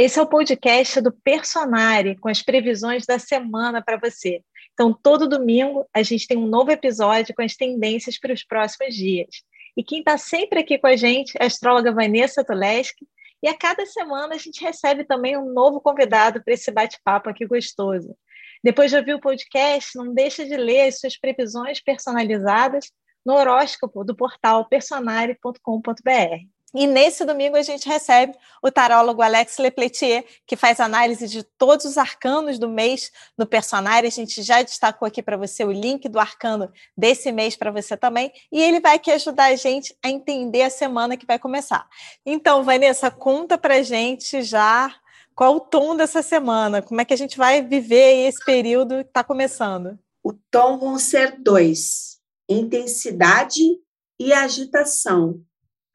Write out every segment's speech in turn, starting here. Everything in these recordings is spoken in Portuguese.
Esse é o podcast do Personare, com as previsões da semana para você. Então, todo domingo a gente tem um novo episódio com as tendências para os próximos dias. E quem está sempre aqui com a gente é a astróloga Vanessa Tuleski. E a cada semana a gente recebe também um novo convidado para esse bate-papo aqui gostoso. Depois de ouvir o podcast, não deixe de ler as suas previsões personalizadas no horóscopo do portal personare.com.br. E nesse domingo a gente recebe o tarólogo Alex Lepletier, que faz análise de todos os arcanos do mês no Personário. A gente já destacou aqui para você o link do arcano desse mês para você também. E ele vai aqui ajudar a gente a entender a semana que vai começar. Então, Vanessa, conta para gente já qual o tom dessa semana, como é que a gente vai viver esse período que está começando. O tom vão ser dois: intensidade e agitação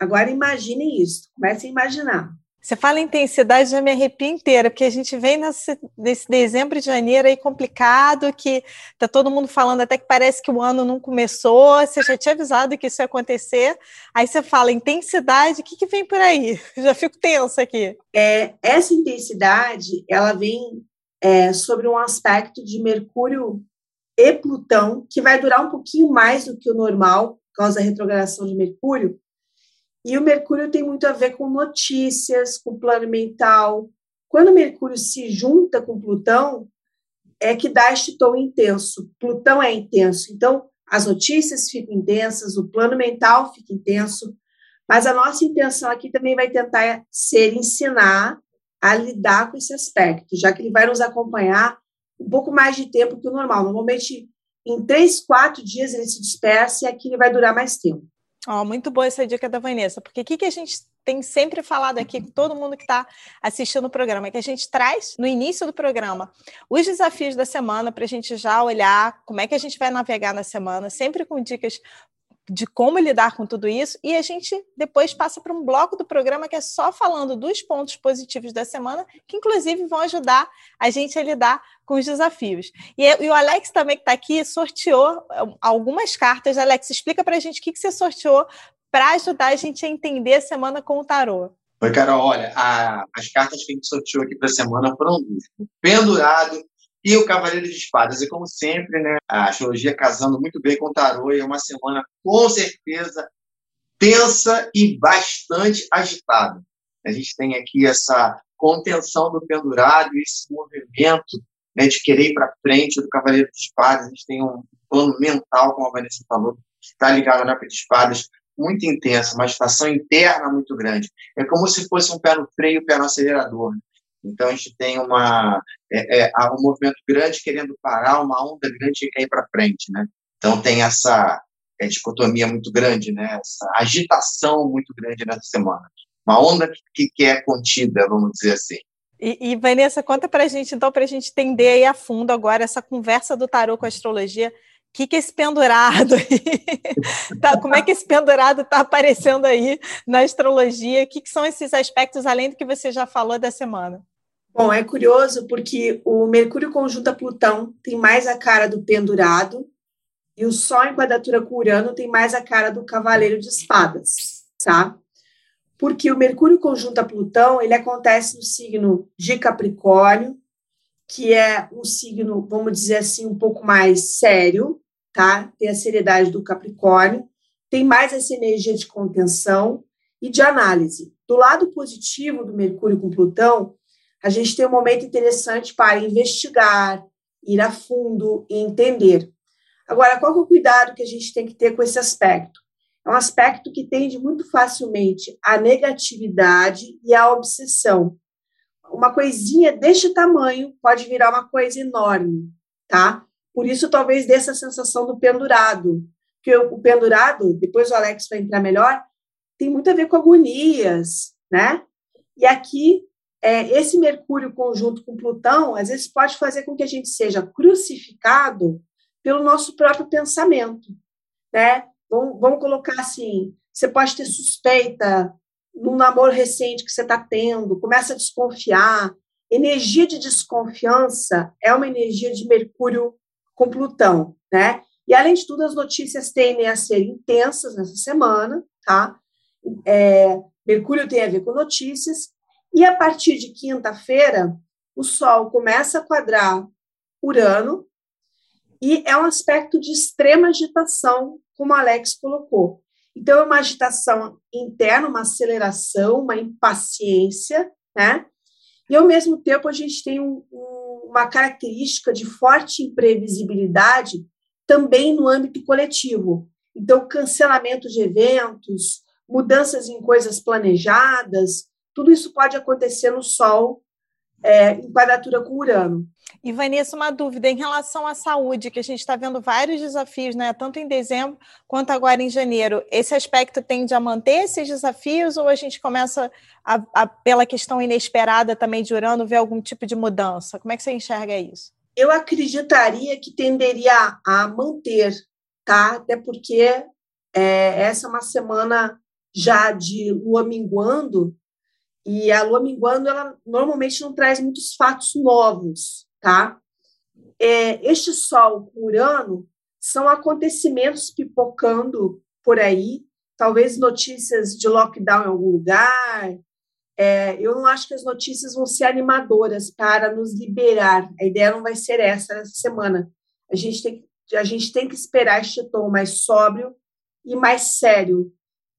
Agora imagine isso, comece a imaginar. Você fala intensidade, já me arrepio inteira, porque a gente vem nesse, nesse dezembro de janeiro aí complicado, que tá todo mundo falando até que parece que o ano não começou, você já tinha avisado que isso ia acontecer, aí você fala intensidade, o que, que vem por aí? Já fico tensa aqui. É, essa intensidade, ela vem é, sobre um aspecto de Mercúrio e Plutão, que vai durar um pouquinho mais do que o normal, por causa da retrogradação de Mercúrio, e o Mercúrio tem muito a ver com notícias, com plano mental. Quando o Mercúrio se junta com Plutão, é que dá este tom intenso. Plutão é intenso. Então, as notícias ficam intensas, o plano mental fica intenso, mas a nossa intenção aqui também vai tentar ser ensinar a lidar com esse aspecto, já que ele vai nos acompanhar um pouco mais de tempo que o normal. Normalmente, em três, quatro dias ele se dispersa e aqui ele vai durar mais tempo. Oh, muito boa essa dica da Vanessa, porque o que, que a gente tem sempre falado aqui com todo mundo que está assistindo o programa, é que a gente traz no início do programa os desafios da semana para a gente já olhar como é que a gente vai navegar na semana, sempre com dicas de como lidar com tudo isso, e a gente depois passa para um bloco do programa que é só falando dos pontos positivos da semana, que inclusive vão ajudar a gente a lidar com os desafios. E, e o Alex também que está aqui sorteou algumas cartas. Alex, explica para a gente o que, que você sorteou para ajudar a gente a entender a semana com o tarô. Oi, Carol. Olha, a, as cartas que a gente sorteou aqui para a semana foram duas. Pendurado e o Cavaleiro de Espadas. E como sempre, né, a astrologia casando muito bem com o tarô, e é uma semana com certeza tensa e bastante agitada. A gente tem aqui essa contenção do pendurado, esse movimento né, de querer ir para frente do Cavaleiro de Espadas. A gente tem um plano mental, como a Vanessa falou, que está ligado na de Espadas, muito intensa, uma agitação interna muito grande. É como se fosse um pé no freio um pé no acelerador. Então, a gente tem uma, é, é, um movimento grande querendo parar, uma onda grande que quer ir para frente, né? Então, tem essa é, dicotomia muito grande, né? Essa agitação muito grande nessa semana. Uma onda que, que é contida, vamos dizer assim. E, e Vanessa, conta para a gente, então, para a gente entender aí a fundo agora essa conversa do tarô com a astrologia. O que, que é esse pendurado aí? tá, como é que esse pendurado está aparecendo aí na astrologia? O que, que são esses aspectos, além do que você já falou da semana? Bom, é curioso porque o Mercúrio conjunto a Plutão tem mais a cara do pendurado e o Sol em quadratura com Urano tem mais a cara do cavaleiro de espadas, tá? Porque o Mercúrio conjunto a Plutão, ele acontece no signo de Capricórnio, que é um signo, vamos dizer assim, um pouco mais sério, tá? Tem a seriedade do Capricórnio, tem mais essa energia de contenção e de análise. Do lado positivo do Mercúrio com Plutão, a gente tem um momento interessante para investigar, ir a fundo e entender. Agora, qual é o cuidado que a gente tem que ter com esse aspecto? É um aspecto que tende muito facilmente à negatividade e à obsessão. Uma coisinha deste tamanho pode virar uma coisa enorme, tá? Por isso, talvez dessa sensação do pendurado. Porque o pendurado, depois o Alex vai entrar melhor, tem muito a ver com agonias, né? E aqui é, esse Mercúrio conjunto com Plutão, às vezes pode fazer com que a gente seja crucificado pelo nosso próprio pensamento, né? Vamos, vamos colocar assim, você pode ter suspeita num namoro recente que você está tendo, começa a desconfiar. Energia de desconfiança é uma energia de Mercúrio com Plutão, né? E além de tudo, as notícias tendem a ser intensas nessa semana, tá? É, Mercúrio tem a ver com notícias, E a partir de quinta-feira, o Sol começa a quadrar Urano, e é um aspecto de extrema agitação, como Alex colocou. Então, é uma agitação interna, uma aceleração, uma impaciência, né? E, ao mesmo tempo, a gente tem um, um, uma característica de forte imprevisibilidade também no âmbito coletivo. Então, cancelamento de eventos, mudanças em coisas planejadas, tudo isso pode acontecer no Sol é, em quadratura com Urano. E, Vanessa, uma dúvida em relação à saúde, que a gente está vendo vários desafios, né? tanto em dezembro quanto agora em janeiro. Esse aspecto tende a manter esses desafios ou a gente começa, a, a, pela questão inesperada também de Urano, ver algum tipo de mudança? Como é que você enxerga isso? Eu acreditaria que tenderia a manter, tá? Até porque é, essa é uma semana já de lua minguando, e a lua minguando, ela normalmente não traz muitos fatos novos, tá? É, este Sol com Urano são acontecimentos pipocando por aí, talvez notícias de lockdown em algum lugar. É, eu não acho que as notícias vão ser animadoras para nos liberar. A ideia não vai ser essa essa semana. A gente tem, a gente tem que esperar este tom mais sóbrio e mais sério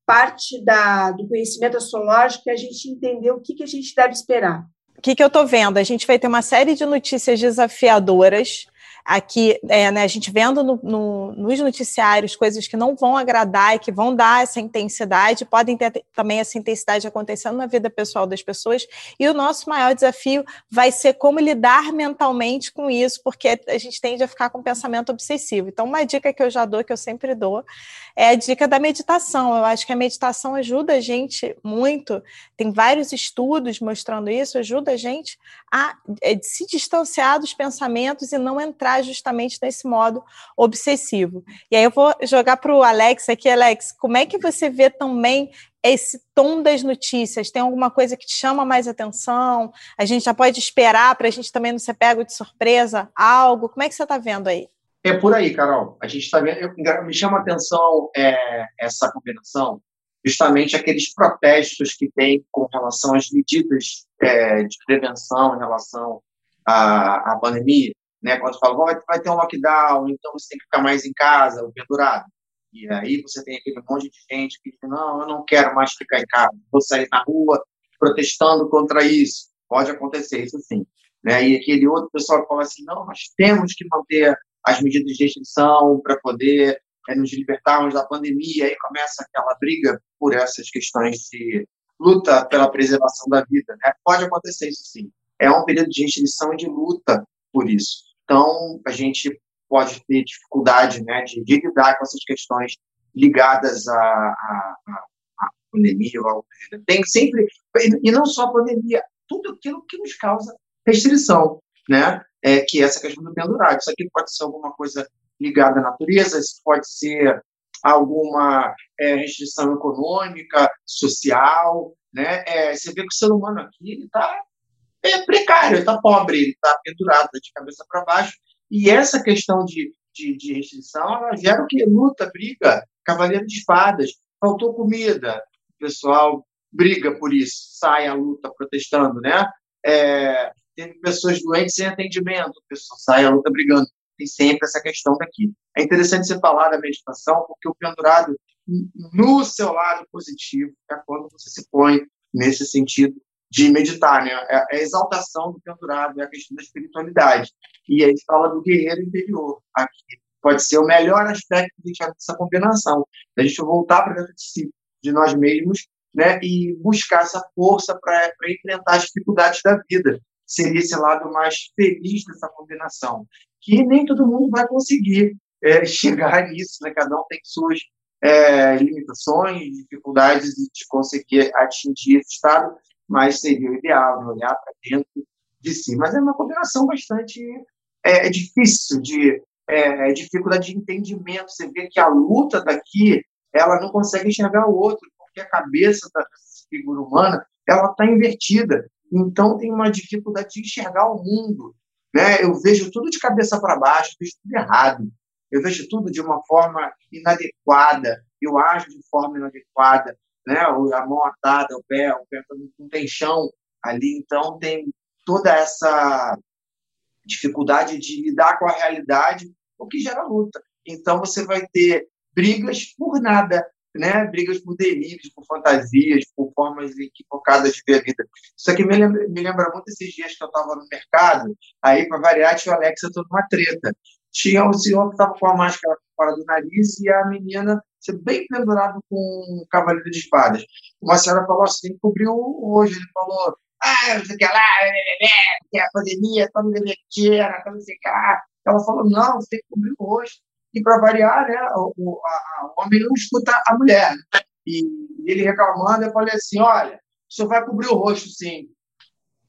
parte da, do conhecimento astrológico é a gente entender o que, que a gente deve esperar. O que, que eu estou vendo? A gente vai ter uma série de notícias desafiadoras aqui, é, né, a gente vendo no, no, nos noticiários coisas que não vão agradar e que vão dar essa intensidade, podem ter também essa intensidade acontecendo na vida pessoal das pessoas, e o nosso maior desafio vai ser como lidar mentalmente com isso, porque a gente tende a ficar com pensamento obsessivo. Então, uma dica que eu já dou, que eu sempre dou, é a dica da meditação. Eu acho que a meditação ajuda a gente muito, tem vários estudos mostrando isso, ajuda a gente a, a se distanciar dos pensamentos e não entrar justamente nesse modo obsessivo. E aí eu vou jogar para o Alex aqui, Alex, como é que você vê também esse tom das notícias? Tem alguma coisa que te chama mais atenção? A gente já pode esperar para a gente também não ser pego de surpresa algo? Como é que você está vendo aí? É por aí, Carol. A gente está vendo. Eu, me chama a atenção é, essa combinação, justamente aqueles protestos que tem com relação às medidas é, de prevenção em relação à, à pandemia né? Quando fala, vai, vai ter um lockdown, então você tem que ficar mais em casa, o pendurado. E aí você tem aquele monte de gente que diz, não, eu não quero mais ficar em casa, vou sair na rua protestando contra isso. Pode acontecer, isso sim. Né? E aquele outro pessoal que fala assim, não, nós temos que manter as medidas de restrição para poder é, nos libertarmos da pandemia. Aí começa aquela briga por essas questões de luta pela preservação da vida. Né? Pode acontecer isso sim. É um período de restrição e de luta por isso. Então, a gente pode ter dificuldade né, de, de lidar com essas questões ligadas à, pandemia. Tem sempre, e não só a pandemia, tudo aquilo que nos causa restrição, né? É, que é essa questão do pendurado. Isso aqui pode ser alguma coisa ligada à natureza, isso pode ser alguma é, restrição econômica, social, né? É, você vê que o ser humano aqui está é precário, está pobre, está pendurado de cabeça para baixo. E essa questão de, de, de restrição ela gera o que? Luta, briga, cavaleiro de espadas, faltou comida, o pessoal briga por isso, sai à luta protestando, né? É, tem pessoas doentes sem atendimento, o pessoal sai à luta brigando. Tem sempre essa questão daqui. É interessante você falar da meditação, porque o pendurado, no seu lado positivo, é quando você se põe nesse sentido de meditar, né? É, é a exaltação do pendurado, é a questão da espiritualidade. E aí fala do guerreiro interior aqui. Pode ser o melhor aspecto dessa combinação, da gente voltar para dentro de si, de nós mesmos, né? E buscar essa força para enfrentar as dificuldades da vida. Seria esse lado mais feliz dessa combinação, que nem todo mundo vai conseguir é, chegar nisso, né? Cada um tem suas é, limitações, dificuldades de conseguir atingir esse estado, mas seria o ideal, olhar para dentro de si. Mas é uma combinação bastante é, é difícil, de é, dificuldade de entendimento. Você vê que a luta daqui, ela não consegue enxergar o outro, porque a cabeça da figura humana ela está invertida. Então tem uma dificuldade de enxergar o mundo. Né? Eu vejo tudo de cabeça para baixo, vejo tudo errado. Eu vejo tudo de uma forma inadequada, eu ajo de forma inadequada né? A mão atada, o pé, o pé não tem chão Ali, então, tem toda essa dificuldade de lidar com a realidade, o que gera luta. Então, você vai ter brigas por nada, né? brigas por delírios, por fantasias, por formas equivocadas de ver a vida. Isso aqui me lembra, me lembra muito esses dias que eu estava no mercado, aí, para variar, tinha o Alex toda uma treta. Tinha o senhor que estava com a máscara fora do nariz e a menina bem pendurado com um cavaleiro de espadas. Uma senhora falou assim, tem que cobrir o hoje. Ele falou, ah, não sei o que lá, que é a pandemia, estamos divertindo, não sei o que lá. Ela falou, não, você tem que cobrir o rosto. E, para variar, né, o, a, o homem não escuta a mulher. E ele reclamando, eu falei assim, olha, o senhor vai cobrir o rosto, sim.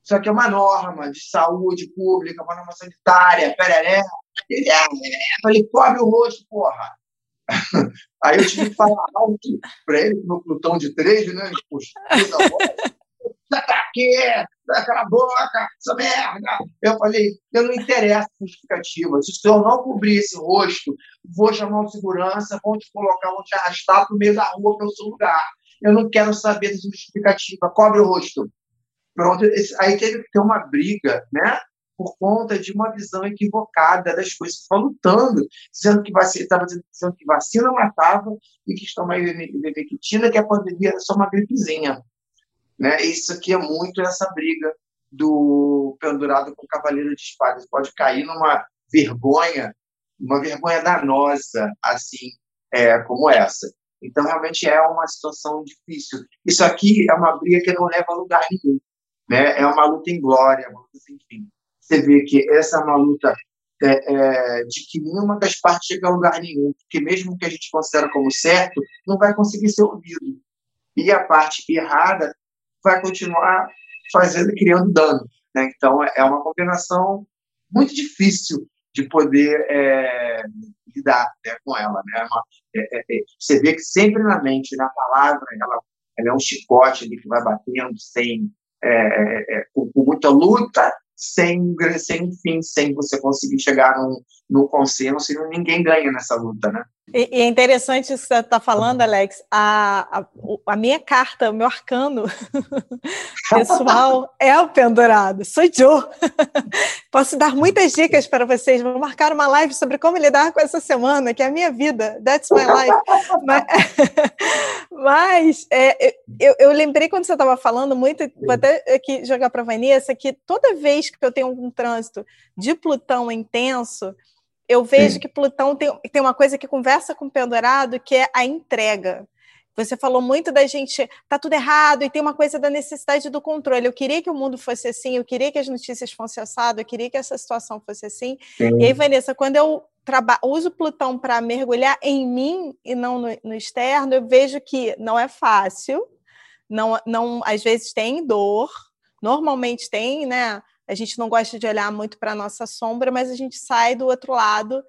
Isso aqui é uma norma de saúde pública, uma norma sanitária, pereré. Ele, é, é. falei, cobre o rosto, porra. Aí eu tive que falar alto para ele, no Plutão de três, né? Puxa, tá aqui, cala a boca, essa merda. Eu falei, eu não interessa justificativa. Se senhor não cobrir esse rosto, vou chamar o segurança, vão te colocar, vão te arrastar para o meio da rua para o seu lugar. Eu não quero saber da justificativa, cobre o rosto. Pronto, aí teve que ter uma briga, né? Por conta de uma visão equivocada das coisas. Estão lutando, dizendo que vacina, estava dizendo que vacina matava e que estão mais ivermectina, que a pandemia era só uma gripezinha. Né? Isso aqui é muito essa briga do pendurado com o cavaleiro de espadas. Pode cair numa vergonha, uma vergonha danosa, assim, é, como essa. Então, realmente é uma situação difícil. Isso aqui é uma briga que não leva a lugar nenhum. Né? É uma luta em glória, uma luta sem fim. Você vê que essa é uma luta é, é, de que nenhuma das partes chega a lugar nenhum, porque mesmo que a gente considera como certo, não vai conseguir ser ouvido. E a parte errada vai continuar fazendo criando dano. Né? Então, é uma combinação muito difícil de poder é, lidar né, com ela. Né? Uma, é, é, é, você vê que sempre na mente, na palavra, ela, ela é um chicote ali que vai batendo sem, é, é, com, com, muita luta, sem, sem fim, sem você conseguir chegar num, num consenso e ninguém ganha nessa luta, né? E, e é interessante isso que você está falando, Alex. A, a, a, minha carta, o meu arcano pessoal é o pendurado. Sou Joe. Posso dar muitas dicas para vocês. Vou marcar uma live sobre como lidar com essa semana, que é a minha vida. That's my life. mas, mas é, eu, eu, lembrei quando você estava falando muito, vou até aqui jogar para a Vanessa, que toda vez que eu tenho um trânsito de Plutão intenso, eu vejo Sim. que Plutão tem, tem uma coisa que conversa com o pendurado, que é a entrega. Você falou muito da gente, tá tudo errado, e tem uma coisa da necessidade do controle. Eu queria que o mundo fosse assim, eu queria que as notícias fossem assado, eu queria que essa situação fosse assim. Sim. E aí, Vanessa, quando eu uso Plutão para mergulhar em mim e não no, no, externo, eu vejo que não é fácil, não, não às vezes tem dor, normalmente tem, né? A gente não gosta de olhar muito para a nossa sombra, mas a gente sai do outro lado,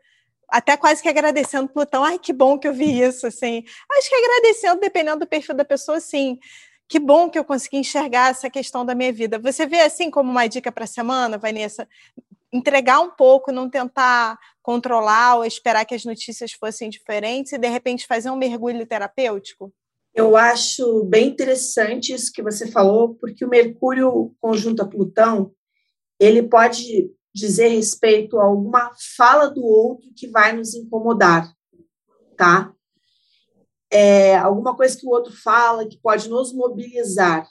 até quase que agradecendo Plutão. Ai, que bom que eu vi isso, assim. Acho que agradecendo, dependendo do perfil da pessoa, sim. Que bom que eu consegui enxergar essa questão da minha vida. Você vê assim como uma dica para a semana, Vanessa? Entregar um pouco, não tentar controlar ou esperar que as notícias fossem diferentes e de repente fazer um mergulho terapêutico? Eu acho bem interessante isso que você falou, porque o Mercúrio conjunto a Plutão ele pode dizer respeito a alguma fala do outro que vai nos incomodar, tá? É, alguma coisa que o outro fala que pode nos mobilizar.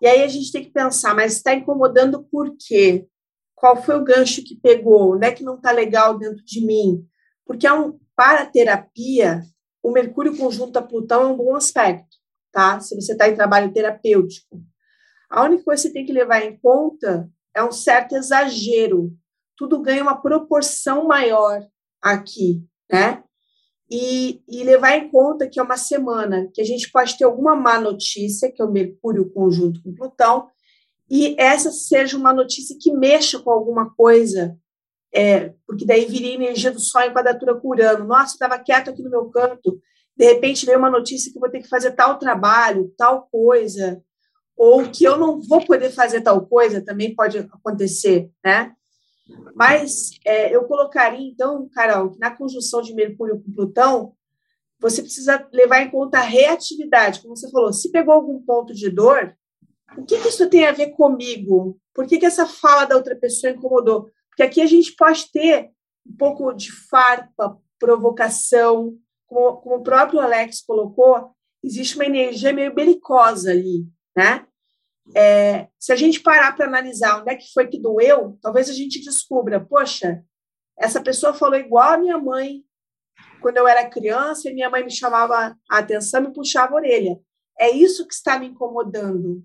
E aí a gente tem que pensar, mas está incomodando por quê? Qual foi o gancho que pegou? Onde é que não está legal dentro de mim? Porque é um, para a terapia, o Mercúrio conjunto a Plutão é um bom aspecto, tá? Se você está em trabalho terapêutico. A única coisa que você tem que levar em conta é um certo exagero. Tudo ganha uma proporção maior aqui, né? E, e, levar em conta que é uma semana que a gente pode ter alguma má notícia, que é o Mercúrio conjunto com Plutão, e essa seja uma notícia que mexa com alguma coisa, é, porque daí viria energia do Sol em quadratura com Urano. Nossa, estava quieto aqui no meu canto, de repente veio uma notícia que vou ter que fazer tal trabalho, tal coisa, ou que eu não vou poder fazer tal coisa, também pode acontecer, né? Mas é, eu colocaria, então, Carol, que na conjunção de Mercúrio com Plutão, você precisa levar em conta a reatividade, como você falou, se pegou algum ponto de dor, o que, que isso tem a ver comigo? Por que, que essa fala da outra pessoa incomodou? Porque aqui a gente pode ter um pouco de farpa, provocação, como, como o próprio Alex colocou, existe uma energia meio belicosa ali, né? É, se a gente parar para analisar onde é que foi que doeu, talvez a gente descubra, poxa, essa pessoa falou igual a minha mãe quando eu era criança e minha mãe me chamava a atenção, me puxava a orelha. É isso que está me incomodando,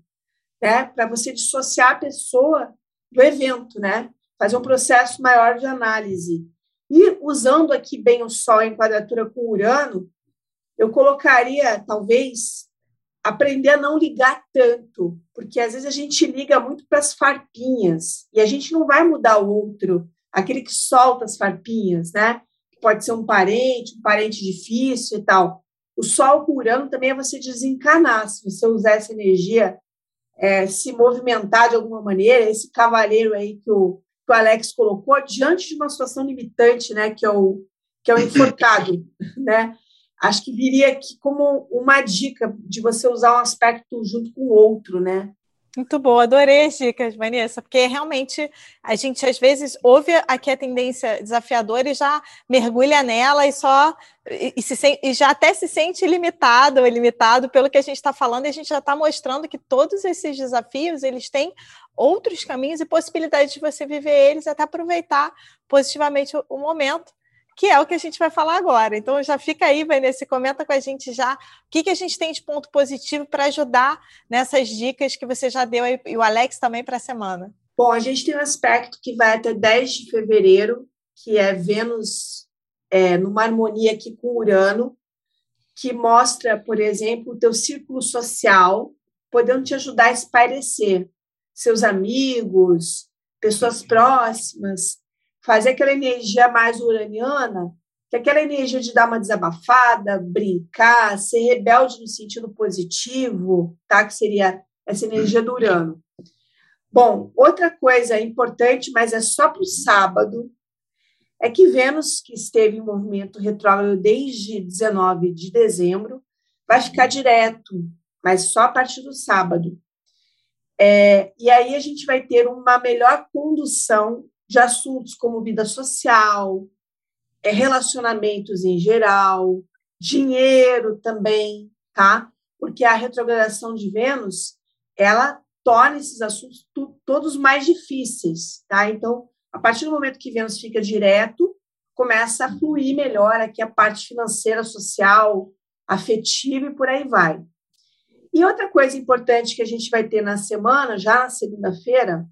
né? Para você dissociar a pessoa do evento, né? Fazer um processo maior de análise. E usando aqui bem o Sol em quadratura com Urano, eu colocaria, talvez, aprender a não ligar tanto, porque às vezes a gente liga muito para as farpinhas e a gente não vai mudar o outro, aquele que solta as farpinhas, né? Pode ser um parente, um parente difícil e tal. O sol curando também é você desencanar, se você usar essa energia, é, se movimentar de alguma maneira, esse cavaleiro aí que o, que o Alex colocou, diante de uma situação limitante, né? Que é o, que é o enforcado, né? Acho que viria aqui como uma dica de você usar um aspecto junto com o outro, né? Muito boa, adorei as dicas, Vanessa, porque realmente a gente às vezes ouve aqui a tendência desafiadora e já mergulha nela e só e, se, e já até se sente limitado ou limitado pelo que a gente está falando, e a gente já está mostrando que todos esses desafios eles têm outros caminhos e possibilidades de você viver eles até aproveitar positivamente o, o momento que é o que a gente vai falar agora. Então já fica aí, Vanessa, comenta com a gente já o que, que a gente tem de ponto positivo para ajudar nessas dicas que você já deu aí, e o Alex também para a semana. Bom, a gente tem um aspecto que vai até 10 de fevereiro, que é Vênus é, numa harmonia aqui com Urano, que mostra, por exemplo, o teu círculo social, podendo te ajudar a espairecer seus amigos, pessoas próximas, fazer aquela energia mais uraniana, que é aquela energia de dar uma desabafada, brincar, ser rebelde no sentido positivo, tá? Que seria essa energia do Urano. Bom, outra coisa importante, mas é só para o sábado, é que Vênus, que esteve em movimento retrógrado desde 19 de dezembro, vai ficar direto, mas só a partir do sábado. É, e aí a gente vai ter uma melhor condução de assuntos como vida social, é, relacionamentos em geral, dinheiro também, tá? Porque a retrogradação de Vênus, ela torna esses assuntos todos mais difíceis, tá? Então, a partir do momento que Vênus fica direto, começa a fluir melhor aqui a parte financeira, social, afetiva e por aí vai. E outra coisa importante que a gente vai ter na semana, já na segunda-feira,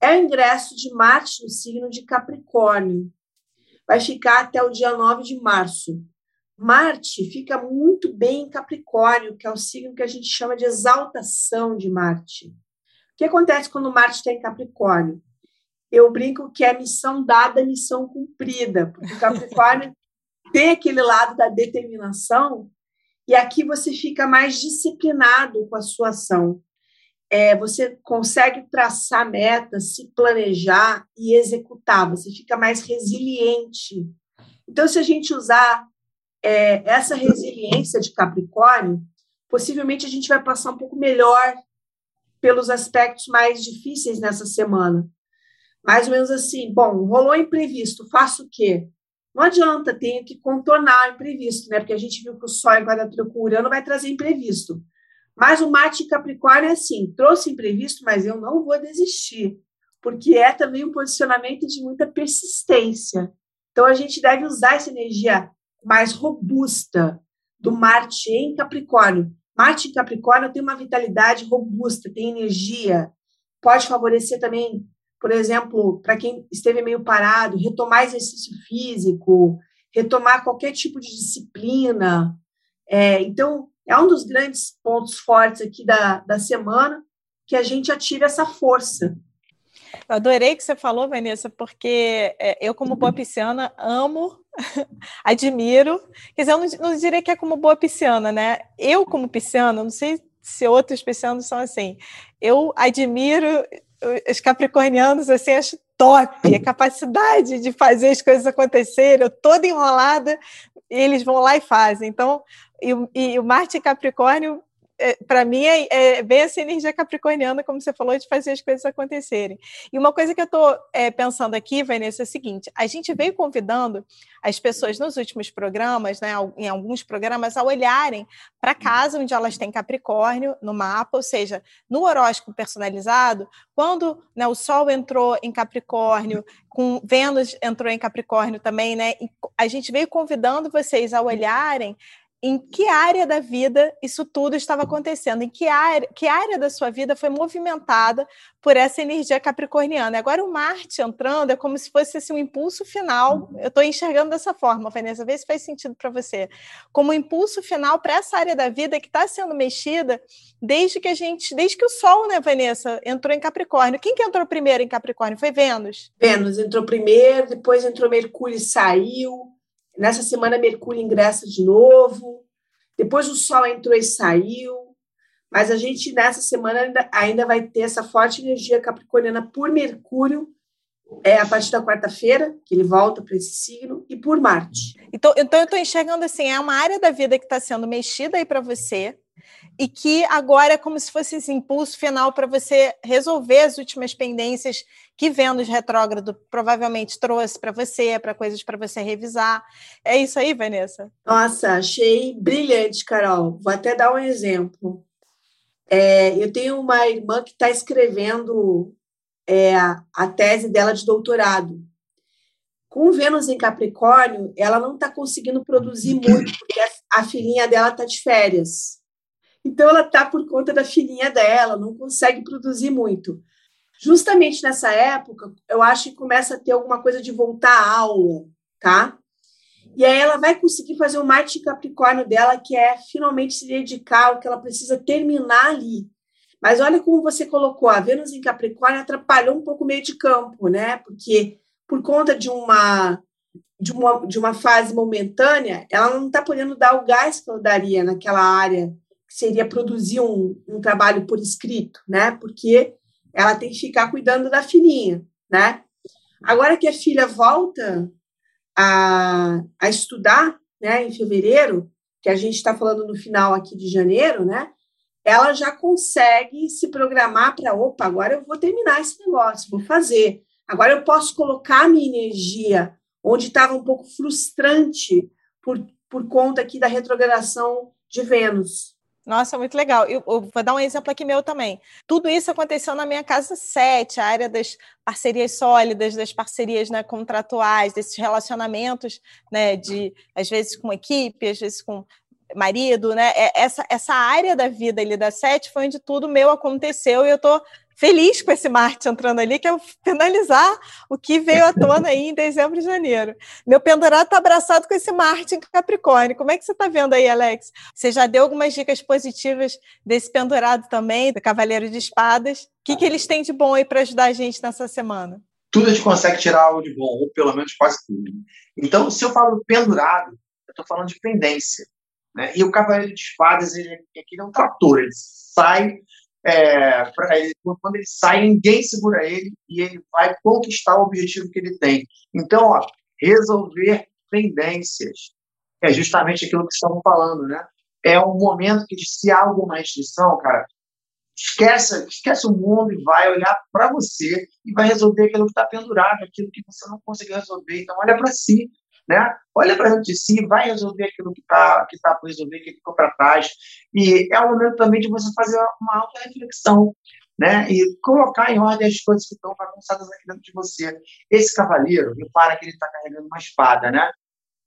é o ingresso de Marte no signo de Capricórnio. Vai ficar até o dia 9 de março. Marte fica muito bem em Capricórnio, que é o signo que a gente chama de exaltação de Marte. O que acontece quando Marte está em Capricórnio? Eu brinco que é missão dada, missão cumprida, porque Capricórnio tem aquele lado da determinação, e aqui você fica mais disciplinado com a sua ação é, você consegue traçar metas, se planejar e executar, você fica mais resiliente. Então, se a gente usar é, essa resiliência de Capricórnio, possivelmente a gente vai passar um pouco melhor pelos aspectos mais difíceis nessa semana. Mais ou menos assim, bom, rolou imprevisto, faço o quê? Não adianta, tenho que contornar o imprevisto, né? Porque a gente viu que o Sol em quadratura com Urano vai trazer imprevisto. Mas o Marte Capricórnio é assim, trouxe imprevisto, mas eu não vou desistir, porque é também um posicionamento de muita persistência. Então a gente deve usar essa energia mais robusta do Marte em Capricórnio. Marte em Capricórnio tem uma vitalidade robusta, tem energia, pode favorecer também, por exemplo, para quem esteve meio parado, retomar exercício físico, retomar qualquer tipo de disciplina. É, então, é um dos grandes pontos fortes aqui da, da semana, que a gente ative essa força. Eu adorei que você falou, Vanessa, porque é, eu, como boa pisciana, amo, admiro. Quer dizer, eu não, não diria que é como boa pisciana, né? Eu, como pisciana, não sei se outros piscianos são assim, eu admiro os capricornianos, assim, acho top, a capacidade de fazer as coisas acontecerem, eu toda enrolada, eles vão lá e fazem. Então, e, e o Marte Capricórnio é, para mim é, é, bem essa energia capricorniana, como você falou, de fazer as coisas acontecerem. E uma coisa que eu estou é, pensando aqui, Vanessa, é o seguinte: a gente veio convidando as pessoas nos últimos programas, né, em alguns programas, a olharem para casa onde elas têm Capricórnio no mapa, ou seja, no horóscopo personalizado, quando né, o Sol entrou em Capricórnio, com Vênus entrou em Capricórnio também, né? A gente veio convidando vocês a olharem em que área da vida isso tudo estava acontecendo, em que área, que área da sua vida foi movimentada por essa energia capricorniana. Agora o Marte entrando é como se fosse assim, um impulso final. Eu estou enxergando dessa forma, Vanessa, vê se faz sentido para você. Como um impulso final para essa área da vida que está sendo mexida desde que a gente, desde que o Sol, né, Vanessa, entrou em Capricórnio. Quem que entrou primeiro em Capricórnio? Foi Vênus. Vênus entrou primeiro, depois entrou Mercúrio e saiu. Nessa semana, Mercúrio ingressa de novo. Depois, o Sol entrou e saiu. Mas a gente, nessa semana, ainda, ainda vai ter essa forte energia capricorniana por Mercúrio, é a partir da quarta-feira, que ele volta para esse signo, e por Marte. Então, então eu estou enxergando assim: é uma área da vida que está sendo mexida aí para você, e que agora é como se fosse esse impulso final para você resolver as últimas pendências que Vênus retrógrado provavelmente trouxe para você, para coisas para você revisar. É isso aí, Vanessa? Nossa, achei brilhante, Carol. Vou até dar um exemplo. É, eu tenho uma irmã que está escrevendo é, a tese dela de doutorado. Com Vênus em Capricórnio, ela não está conseguindo produzir muito, porque a, a filhinha dela está de férias. Então, ela está por conta da filhinha dela, não consegue produzir muito. Justamente nessa época, eu acho que começa a ter alguma coisa de voltar à aula, tá? E aí ela vai conseguir fazer o Marte Capricórnio dela, que é finalmente se dedicar ao que ela precisa terminar ali. Mas olha como você colocou, a Vênus em Capricórnio atrapalhou um pouco o meio de campo, né? Porque por conta de uma de uma, de uma fase momentânea, ela não está podendo dar o gás que ela daria naquela área que seria produzir um, um trabalho por escrito, né? Porque ela tem que ficar cuidando da filhinha, né? Agora que a filha volta a, a estudar, né, em fevereiro, que a gente está falando no final aqui de janeiro, né? Ela já consegue se programar para, opa, agora eu vou terminar esse negócio, vou fazer. Agora eu posso colocar a minha energia onde estava um pouco frustrante por, por conta aqui da retrogradação de Vênus, nossa, muito legal. Eu, eu, vou dar um exemplo aqui meu também. Tudo isso aconteceu na minha casa 7, a área das parcerias sólidas, das parcerias né, contratuais, desses relacionamentos, né, de às vezes com equipe, às vezes com marido, né? É, essa, essa área da vida ali da 7 foi onde tudo meu aconteceu e eu estou feliz com esse Marte entrando ali, que é finalizar o que veio à tona aí em dezembro e janeiro. Meu pendurado está abraçado com esse Marte em Capricórnio. Como é que você está vendo aí, Alex? Você já deu algumas dicas positivas desse pendurado também, do Cavaleiro de Espadas. O que, que eles têm de bom aí para ajudar a gente nessa semana? Tudo a gente consegue tirar algo de bom, ou pelo menos quase tudo. Então, se eu falo pendurado, eu estou falando de pendência. Né? E o Cavaleiro de Espadas, ele, ele é um trator, ele sai é, ele, quando ele sai, ninguém segura ele e ele vai conquistar o objetivo que ele tem. Então, ó, resolver pendências é justamente aquilo que estamos falando, né? É um momento que se há alguma restrição, cara, esquece, esquece o mundo e vai olhar para você e vai resolver aquilo que está pendurado, aquilo que você não conseguiu resolver. Então, olha para si, né? Olha para dentro de si, vai resolver aquilo que está que tá por resolver, que ficou para trás. E é o momento também de você fazer uma auto-reflexão, né? E colocar em ordem as coisas que estão bagunçadas aqui dentro de você. Esse cavaleiro, repara que ele está carregando uma espada, né?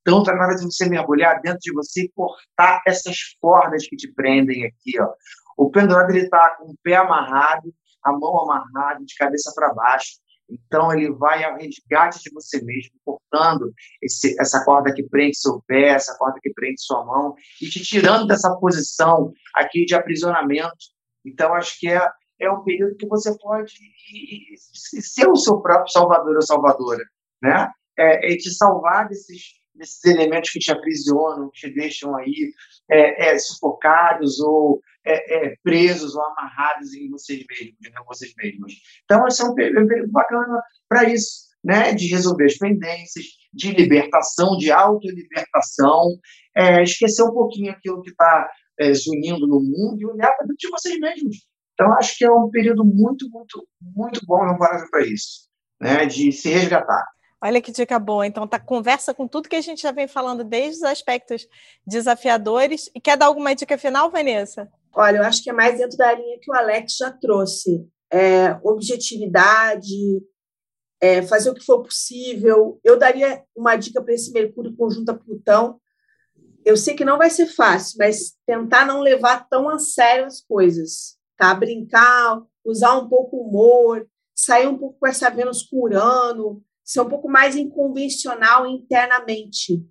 Então, está na hora de você mergulhar dentro de você e cortar essas cordas que te prendem aqui, ó. O pendurado, ele está com o pé amarrado, a mão amarrada, de cabeça para baixo. Então, ele vai ao resgate de você mesmo, cortando esse, essa corda que prende seu pé, essa corda que prende sua mão, e te tirando dessa posição aqui de aprisionamento. Então, acho que é, é um período que você pode ser o seu próprio salvador ou salvadora, né? É, é te salvar desses, desses elementos que te aprisionam, que te deixam aí é, é, sufocados ou é, é, presos ou amarrados em vocês mesmos, em vocês mesmos. Então, esse é um período bacana para isso, né? de resolver as pendências, de libertação, de autolibertação, é, esquecer um pouquinho aquilo que está é, se unindo no mundo e olhar para dentro de vocês mesmos. Então, acho que é um período muito, muito, muito bom e para isso, né? de se resgatar. Olha que dica boa. Então, tá conversa com tudo que a gente já vem falando, desde os aspectos desafiadores. E quer dar alguma dica final, Vanessa? Olha, eu acho que é mais dentro da linha que o Alex já trouxe. É, objetividade, é, fazer o que for possível. Eu daria uma dica para esse Mercúrio conjunto a Plutão. Eu sei que não vai ser fácil, mas tentar não levar tão a sério as coisas, tá? Brincar, usar um pouco o humor, sair um pouco com essa Vênus com Urano, ser um pouco mais inconvencional internamente.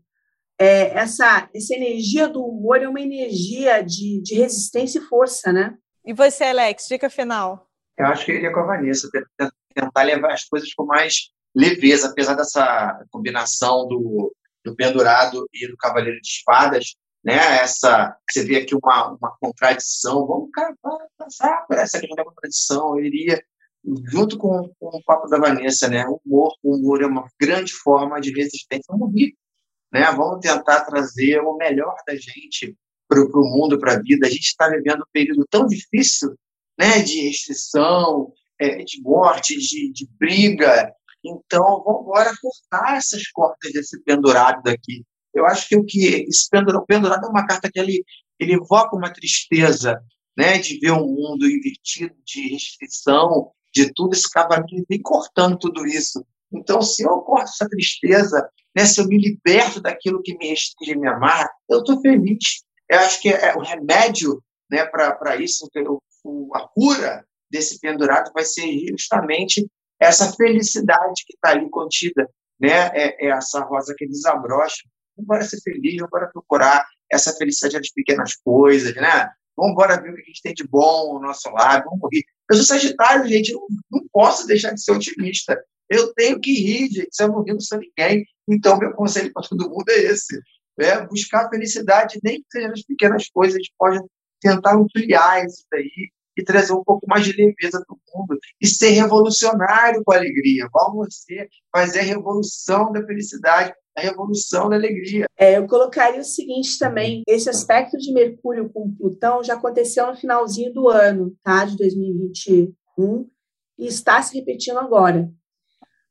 É, essa, essa energia do humor é uma energia de, de resistência e força, né? E você, Alex, dica final? Eu acho que ele é com a Vanessa, tentar levar as coisas com mais leveza, apesar dessa combinação do, do pendurado e do cavaleiro de espadas, né? Essa, você vê aqui uma, uma contradição, vamos passar por essa questão da contradição, ele iria junto com, com, o papo da Vanessa, né? O humor, o humor é uma grande forma de resistência. Vamos rir, né? Vamos tentar trazer o melhor da gente para o mundo, para a vida. A gente está vivendo um período tão difícil, né? De restrição, é, de morte, de, de briga. Então, vamos agora cortar essas cordas desse pendurado daqui. Eu acho que o que esse pendurado, pendurado é uma carta que ele, ele evoca uma tristeza, né, de ver um mundo invertido de restrição, de tudo, esse cavalo vem cortando tudo isso. Então, se eu corto essa tristeza, né, se eu me liberto daquilo que me restringe me amar, eu estou feliz. Eu acho que é, o remédio né, para isso, a cura desse pendurado vai ser justamente essa felicidade que está ali contida, né? É, é, essa rosa que desabrocha. Vamos ser feliz, vamos procurar essa felicidade das pequenas coisas, né? Vamos embora ver o que a gente tem de bom ao nosso lado, vamos rir. Eu sou Sagitário, gente, não, não posso deixar de ser otimista. Eu tenho que rir, gente, se eu não rir, não sou ninguém. Então, meu conselho para todo mundo é esse. Né? Buscar felicidade, nem que seja nas pequenas coisas, a gente pode tentar ampliar isso daí e trazer um pouco mais de leveza para o mundo e ser revolucionário com alegria. Vamos ser, fazer a revolução da felicidade, a revolução da alegria. É, eu colocaria o seguinte também: esse aspecto de Mercúrio com Plutão já aconteceu no finalzinho do ano, tá, de 2021, e está se repetindo agora.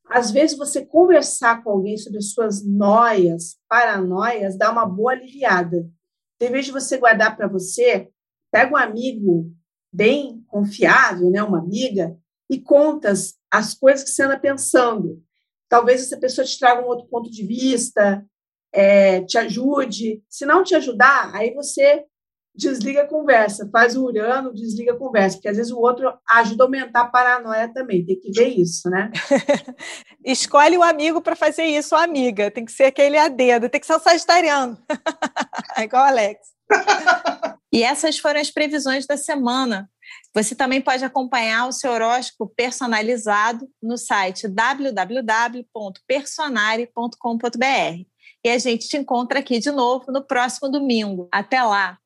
Às vezes, você conversar com alguém sobre suas noias, paranoias, dá uma boa aliviada. Em vez de você guardar para você, pega um amigo bem confiável, né, uma amiga, e contas as coisas que você anda pensando. Talvez essa pessoa te traga um outro ponto de vista, é, te ajude. Se não te ajudar, aí você desliga a conversa, faz o urano, desliga a conversa, porque às vezes o outro ajuda a aumentar a paranoia também, tem que ver isso, né? Escolhe o amigo para fazer isso, a amiga, tem que ser aquele a dedo, tem que ser o sagitariano, é igual o Alex. E essas foram as previsões da semana. Você também pode acompanhar o seu horóscopo personalizado no site www.personare.com.br. E a gente te encontra aqui de novo no próximo domingo. Até lá!